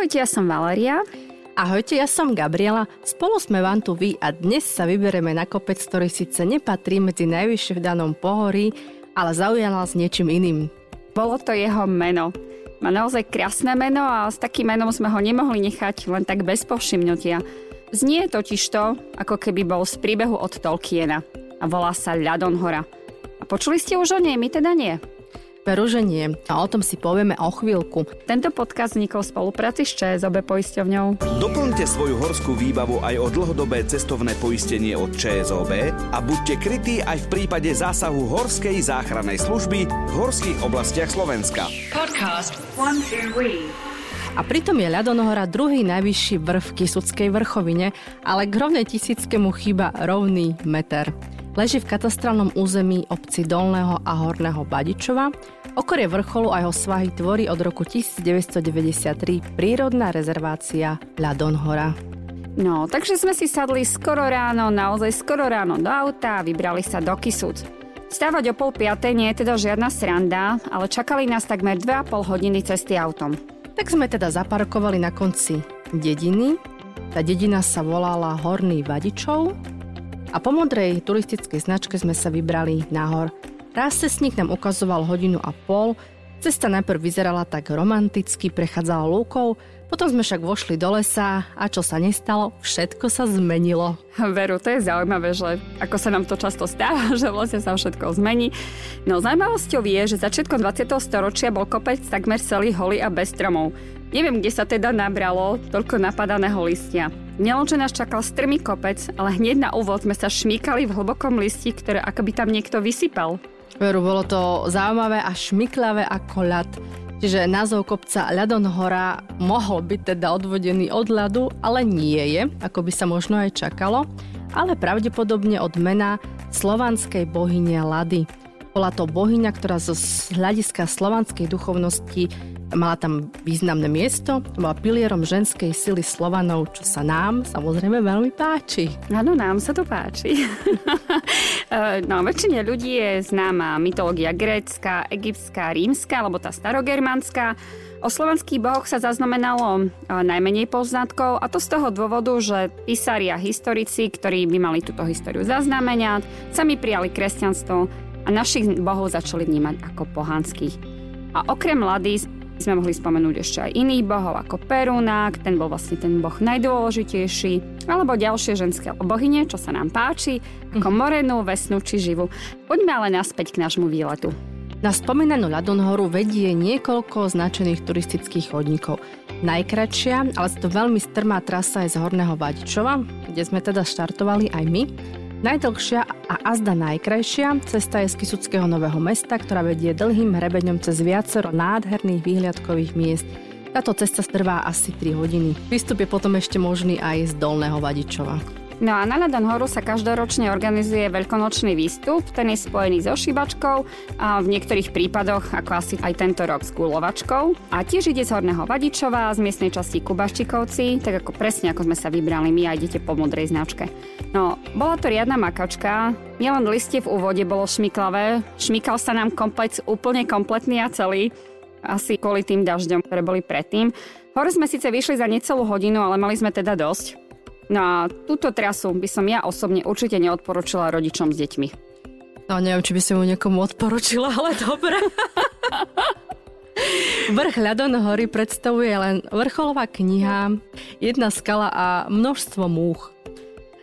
Ahojte, ja som Valeria. Ahojte, ja som Gabriela. Spolu sme vám tu vy a dnes sa vyberieme na kopec, ktorý síce nepatrí medzi najvyššie v danom pohorí, ale zaujal nás niečím iným. Bolo to jeho meno. Má naozaj krásne meno a s takým menom sme ho nemohli nechať len tak bez povšimnutia. Znie totiž to, ako keby bol z príbehu od Tolkiena a volá sa Ľadon hora. A počuli ste už o nej, my teda nie. Veru, že nie. A o tom si povieme o chvíľku. Tento podcast vznikol v spolupráci s ČSOB poisťovňou. Doplňte svoju horskú výbavu aj o dlhodobé cestovné poistenie od ČSOB a buďte krytí aj v prípade zásahu Horskej záchrannej služby v horských oblastiach Slovenska. Podcast One, two, a pritom je ľadonohora druhý najvyšší vrch v Kisuckej vrchovine, ale k rovnej tisícke mu chýba rovný meter. Leží v katastrálnom území obci Dolného a Horného Badičova. Okorie vrcholu a jeho svahy tvorí od roku 1993 prírodná rezervácia Ľadonhora. No, takže sme si sadli skoro ráno, naozaj skoro ráno do auta a vybrali sa do Kisúc. Stávať o pol piatej nie je teda žiadna sranda, ale čakali nás takmer 2,5 hodiny cesty autom. Tak sme teda zaparkovali na konci dediny. Tá dedina sa volala Horný Vadičov a po modrej turistickej značke sme sa vybrali nahor. Raz cestník nám ukazoval hodinu a pol, cesta najprv vyzerala tak romanticky, prechádzala lúkou, potom sme však vošli do lesa a čo sa nestalo, všetko sa zmenilo. Veru, to je zaujímavé, že ako sa nám to často stáva, že v sa všetko zmení. No zaujímavosťou je, že začiatkom 20. storočia bol kopec takmer celý holý a bez stromov. Neviem, kde sa teda nabralo toľko napadaného listia. Nielenže nás čakal strmý kopec, ale hneď na úvod sme sa šmýkali v hlbokom listi, ktoré ako by tam niekto vysypal. Veru, bolo to zaujímavé a šmiklavé ako ľad. Čiže názov kopca Ľadon hora mohol byť teda odvodený od ľadu, ale nie je, ako by sa možno aj čakalo, ale pravdepodobne od mena slovanskej bohyne Lady. Bola to bohyňa, ktorá zo hľadiska slovanskej duchovnosti Mala tam významné miesto, bola pilierom ženskej sily Slovanov, čo sa nám samozrejme veľmi páči. Áno, nám sa to páči. Eh, no, väčšine ľudí je známa mytológia grécka, egyptská, rímska, alebo tá starogermanská. O slovanských bohoch sa zaznamenalo eh, najmenej poznatkov a to z toho dôvodu, že písari a historici, ktorí by mali túto históriu zaznamenať, sami prijali kresťanstvo a našich bohov začali vnímať ako pohanských. A okrem mladí sme mohli spomenúť ešte aj iných bohov ako Perunák, ten bol vlastne ten boh najdôležitejší, alebo ďalšie ženské bohyne, čo sa nám páči, ako mhm. Morenu, Vesnu či Živu. Poďme ale naspäť k nášmu výletu. Na spomínanú Ladonhoru vedie niekoľko značených turistických chodníkov. Najkračšia, ale to veľmi strmá trasa je z Horného Vadičova, kde sme teda štartovali aj my. Najdlhšia a azda najkrajšia cesta je z Kisuckého Nového mesta, ktorá vedie dlhým hrebeňom cez viacero nádherných výhľadkových miest. Táto cesta trvá asi 3 hodiny. Výstup je potom ešte možný aj z Dolného Vadičova. No a na Ladan horu sa každoročne organizuje veľkonočný výstup, ten je spojený so šibačkou a v niektorých prípadoch, ako asi aj tento rok s gulovačkou. A tiež ide z Horného Vadičova, z miestnej časti Kubaščikovci, tak ako presne ako sme sa vybrali my a idete po modrej značke. No, bola to riadna makačka, nielen listie v úvode bolo šmiklavé, šmikal sa nám komplet, úplne kompletný a celý, asi kvôli tým dažďom, ktoré boli predtým. Hore sme síce vyšli za necelú hodinu, ale mali sme teda dosť. No a túto trasu by som ja osobne určite neodporúčila rodičom s deťmi. No neviem, či by som ju niekomu odporúčila, ale dobre. Vrch Ľadon hory predstavuje len vrcholová kniha, jedna skala a množstvo múch.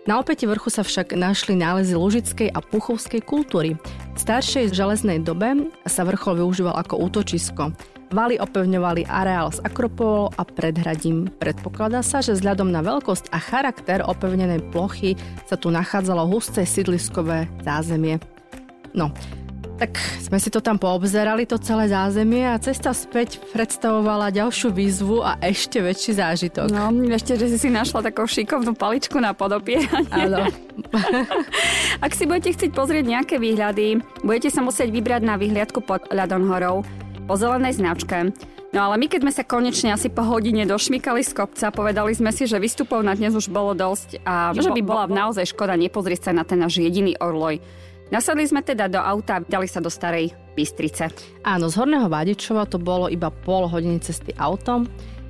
Na opäti vrchu sa však našli nálezy lužickej a puchovskej kultúry. V staršej železnej dobe sa vrchol využíval ako útočisko. Valy opevňovali areál s akropolou a predhradím. Predpokladá sa, že vzhľadom na veľkosť a charakter opevnenej plochy sa tu nachádzalo husté sídliskové zázemie. No, tak sme si to tam poobzerali, to celé zázemie a cesta späť predstavovala ďalšiu výzvu a ešte väčší zážitok. No, ešte, že si si našla takú šikovnú paličku na podopieranie. Áno. Ak si budete chcieť pozrieť nejaké výhľady, budete sa musieť vybrať na výhľadku pod ľadom horou po zelenej značke. No ale my keď sme sa konečne asi po hodine došmykali z kopca, povedali sme si, že výstupov na dnes už bolo dosť a že by bola naozaj škoda nepozrieť sa na ten náš jediný orloj. Nasadli sme teda do auta a dali sa do starej Bystrice. Áno, z Horného Vadičova to bolo iba pol hodiny cesty autom.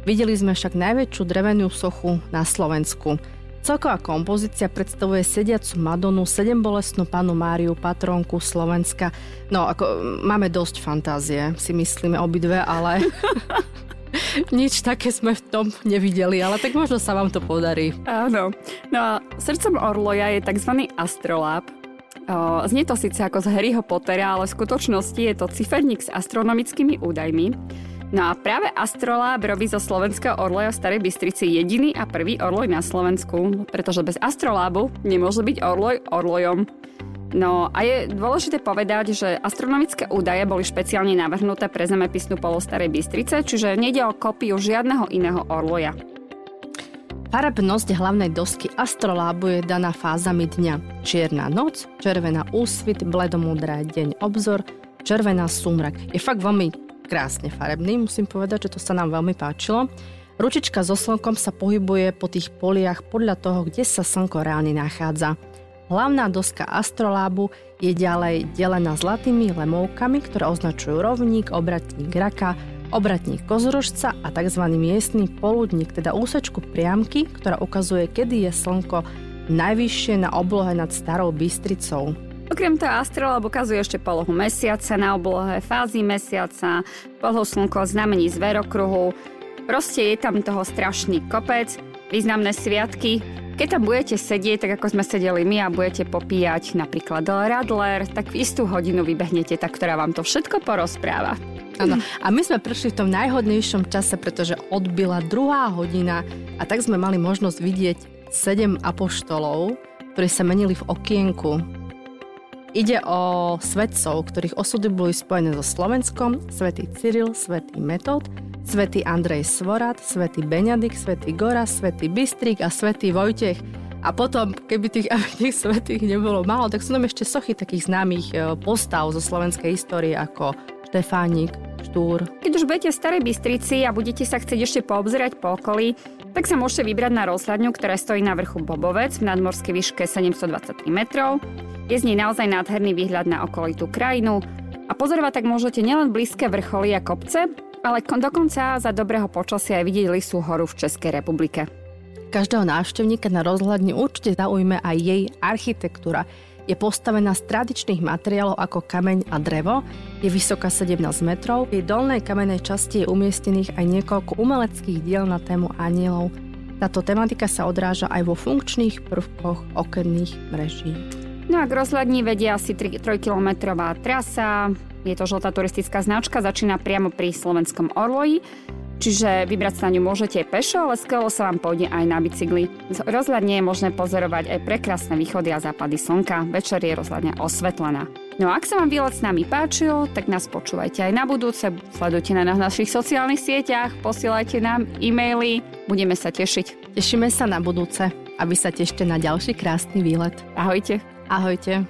Videli sme však najväčšiu drevenú sochu na Slovensku. Celková kompozícia predstavuje sediacu Madonu, sedembolestnú panu Máriu, patronku Slovenska. No, ako máme dosť fantázie, si myslíme obidve, ale nič také sme v tom nevideli, ale tak možno sa vám to podarí. Áno. No a srdcom Orloja je tzv. astroláb, Znie to síce ako z Harryho Pottera, ale v skutočnosti je to ciferník s astronomickými údajmi. No a práve Astrolab robí zo slovenského orloja v Starej Bystrici jediný a prvý orloj na Slovensku, pretože bez Astrolábu nemôže byť orloj orlojom. No a je dôležité povedať, že astronomické údaje boli špeciálne navrhnuté pre zemepisnú polo Starej Bystrice, čiže nejde o kópiu žiadneho iného orloja. Farebnosť hlavnej dosky astrolábu je daná fázami dňa. Čierna noc, červená úsvit, bledomudrá deň obzor, červená súmrak. Je fakt veľmi krásne farebný, musím povedať, že to sa nám veľmi páčilo. Ručička so slnkom sa pohybuje po tých poliach podľa toho, kde sa slnko reálne nachádza. Hlavná doska astrolábu je ďalej delená zlatými lemovkami, ktoré označujú rovník, obratník raka, obratník kozorožca a tzv. miestny poludník, teda úsečku priamky, ktorá ukazuje, kedy je slnko najvyššie na oblohe nad Starou Bystricou. Okrem toho astrolab ukazuje ešte polohu mesiaca na oblohe, fázy mesiaca, polohu slnko znamení zverokruhu. Proste je tam toho strašný kopec, významné sviatky. Keď tam budete sedieť, tak ako sme sedeli my a budete popíjať napríklad Radler, tak v istú hodinu vybehnete tá, ktorá vám to všetko porozpráva. Áno. A my sme prišli v tom najhodnejšom čase, pretože odbila druhá hodina a tak sme mali možnosť vidieť sedem apoštolov, ktorí sa menili v okienku. Ide o svetcov, ktorých osudy boli spojené so Slovenskom, svätý Cyril, svätý Metod, svätý Andrej Svorat, svätý Beňadik, svätý Gora, svätý Bystrik a svätý Vojtech. A potom, keby tých, aby tých svetých nebolo málo, tak sú tam ešte sochy takých známych e, postav zo slovenskej histórie ako Štefánik, Štúr. Keď už budete v Starej Bystrici a budete sa chcieť ešte poobzerať po okolí, tak sa môžete vybrať na rozhľadňu, ktorá stojí na vrchu Bobovec v nadmorskej výške 723 metrov. Je z nej naozaj nádherný výhľad na okolitú krajinu a pozorovať tak môžete nielen blízke vrcholy a kopce, ale dokonca za dobrého počasia aj vidieť Lisú horu v Českej republike. Každého návštevníka na rozhľadni určite zaujme aj jej architektúra. Je postavená z tradičných materiálov ako kameň a drevo, je vysoká 17 metrov, v jej dolnej kamenej časti je umiestnených aj niekoľko umeleckých diel na tému anielov. Táto tematika sa odráža aj vo funkčných prvkoch okenných mreží. No a k rozhľadní vedia asi 3-kilometrová trasa, je to žltá turistická značka, začína priamo pri slovenskom Orloji. Čiže vybrať sa na ňu môžete pešo, ale skvelo sa vám pôjde aj na bicykli. Z rozhľadne je možné pozorovať aj prekrásne východy a západy slnka. Večer je rozhľadňa osvetlená. No a ak sa vám výlet s nami páčil, tak nás počúvajte aj na budúce, sledujte na našich sociálnych sieťach, posielajte nám e-maily, budeme sa tešiť. Tešíme sa na budúce a vy sa tešte na ďalší krásny výlet. Ahojte. Ahojte.